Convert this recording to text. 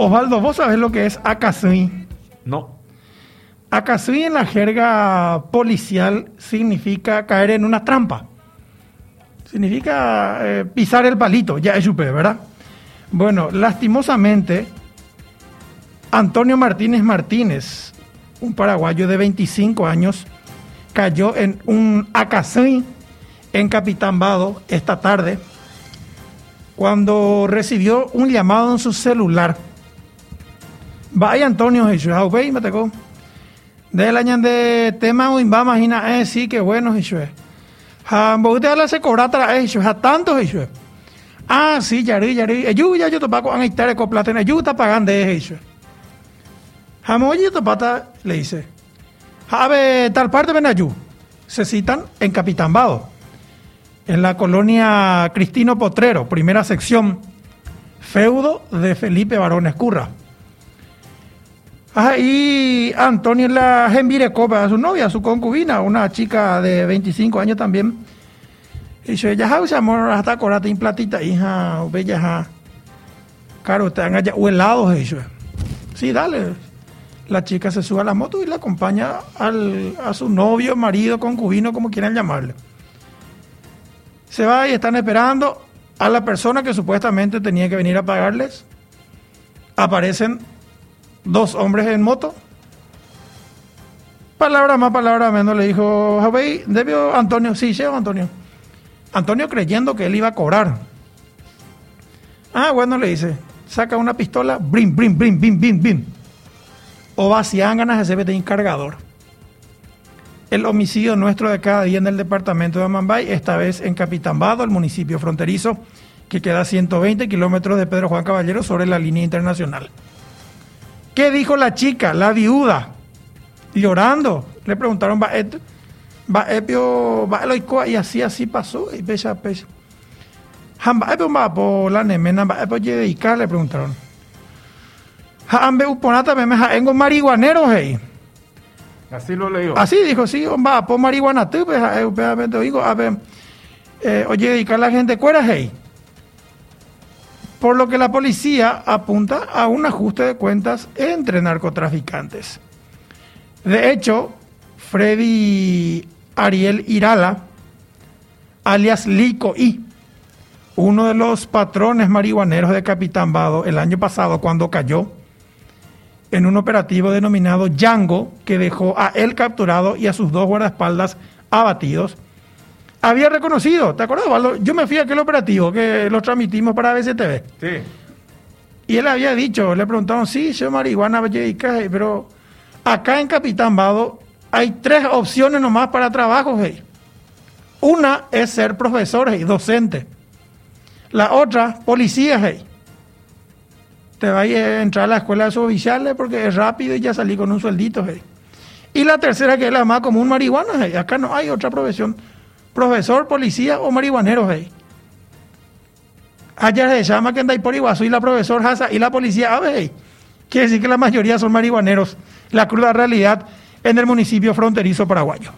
Osvaldo, ¿vos sabés lo que es acasui? No. Acasui en la jerga policial significa caer en una trampa. Significa eh, pisar el palito, ya es supe, ¿verdad? Bueno, lastimosamente, Antonio Martínez Martínez, un paraguayo de 25 años, cayó en un acasui en Capitán Vado esta tarde cuando recibió un llamado en su celular. Vaya Antonio Jesús, ve me tocó. De la de tema o imba eh, sí, qué bueno Jesús. Jambo usted habla se cobra tra Jesús, a tanto Jesús. Ah, sí, yari, yari. Ayu ya yo topa con estar con plata, ayu está pagando de Jesús. Jambo yo topata le dice. Jabe tal parte ven ayu. Se citan en Capitán Bado en la colonia Cristino Potrero, primera sección, feudo de Felipe Barón Escurra. Ahí Antonio la Copa, a su novia, su concubina, una chica de 25 años también. Y dice, ya se amor hasta corate platita, hija, bella, Claro, te han allá helado, eso. Sí, dale. La chica se sube a la moto y la acompaña al, a su novio, marido, concubino, como quieran llamarle se va y están esperando a la persona que supuestamente tenía que venir a pagarles. Aparecen dos hombres en moto. Palabra más, palabra menos, le dijo, Javier, debió Antonio, sí, llevo Antonio. Antonio creyendo que él iba a cobrar. Ah, bueno, le dice, saca una pistola, brim, brim, brim, bim, bim, bim. O vacían ganas de de cargador el homicidio nuestro de cada día en el departamento de Amambay, esta vez en Capitambado, el municipio fronterizo, que queda a 120 kilómetros de Pedro Juan Caballero sobre la línea internacional. ¿Qué dijo la chica, la viuda? Llorando. Le preguntaron, ¿va va epio, va y así, así pasó, y pecha, pecha. Hamba epio va por la nemena, va epio le preguntaron. Hambe uponata me marihuanero, hey. Así lo leí. Así dijo, sí, va, por marihuana tú, pues, eh, digo, a ver, eh, oye, dedicar la gente cuera, hey. Por lo que la policía apunta a un ajuste de cuentas entre narcotraficantes. De hecho, Freddy Ariel Irala, alias Lico I, uno de los patrones marihuaneros de Capitán Vado el año pasado cuando cayó en un operativo denominado Django, que dejó a él capturado y a sus dos guardaespaldas abatidos, había reconocido, ¿te acuerdas, Waldo? Yo me fui a aquel operativo que lo transmitimos para BCTV. Sí. Y él había dicho, le preguntaron, sí, soy marihuana, pero acá en Capitán Vado hay tres opciones nomás para trabajo, hey. Una es ser profesor, y docente. La otra, policía, hey te va a entrar a la escuela de suboficiales porque es rápido y ya salí con un sueldito. Y la tercera, que es la más común, marihuana. Acá no hay otra profesión. Profesor, policía o marihuanero. Allá se llama que por Iguazú y la profesor Hasa y la policía Ave. Quiere decir que la mayoría son marihuaneros. La cruda realidad en el municipio fronterizo paraguayo.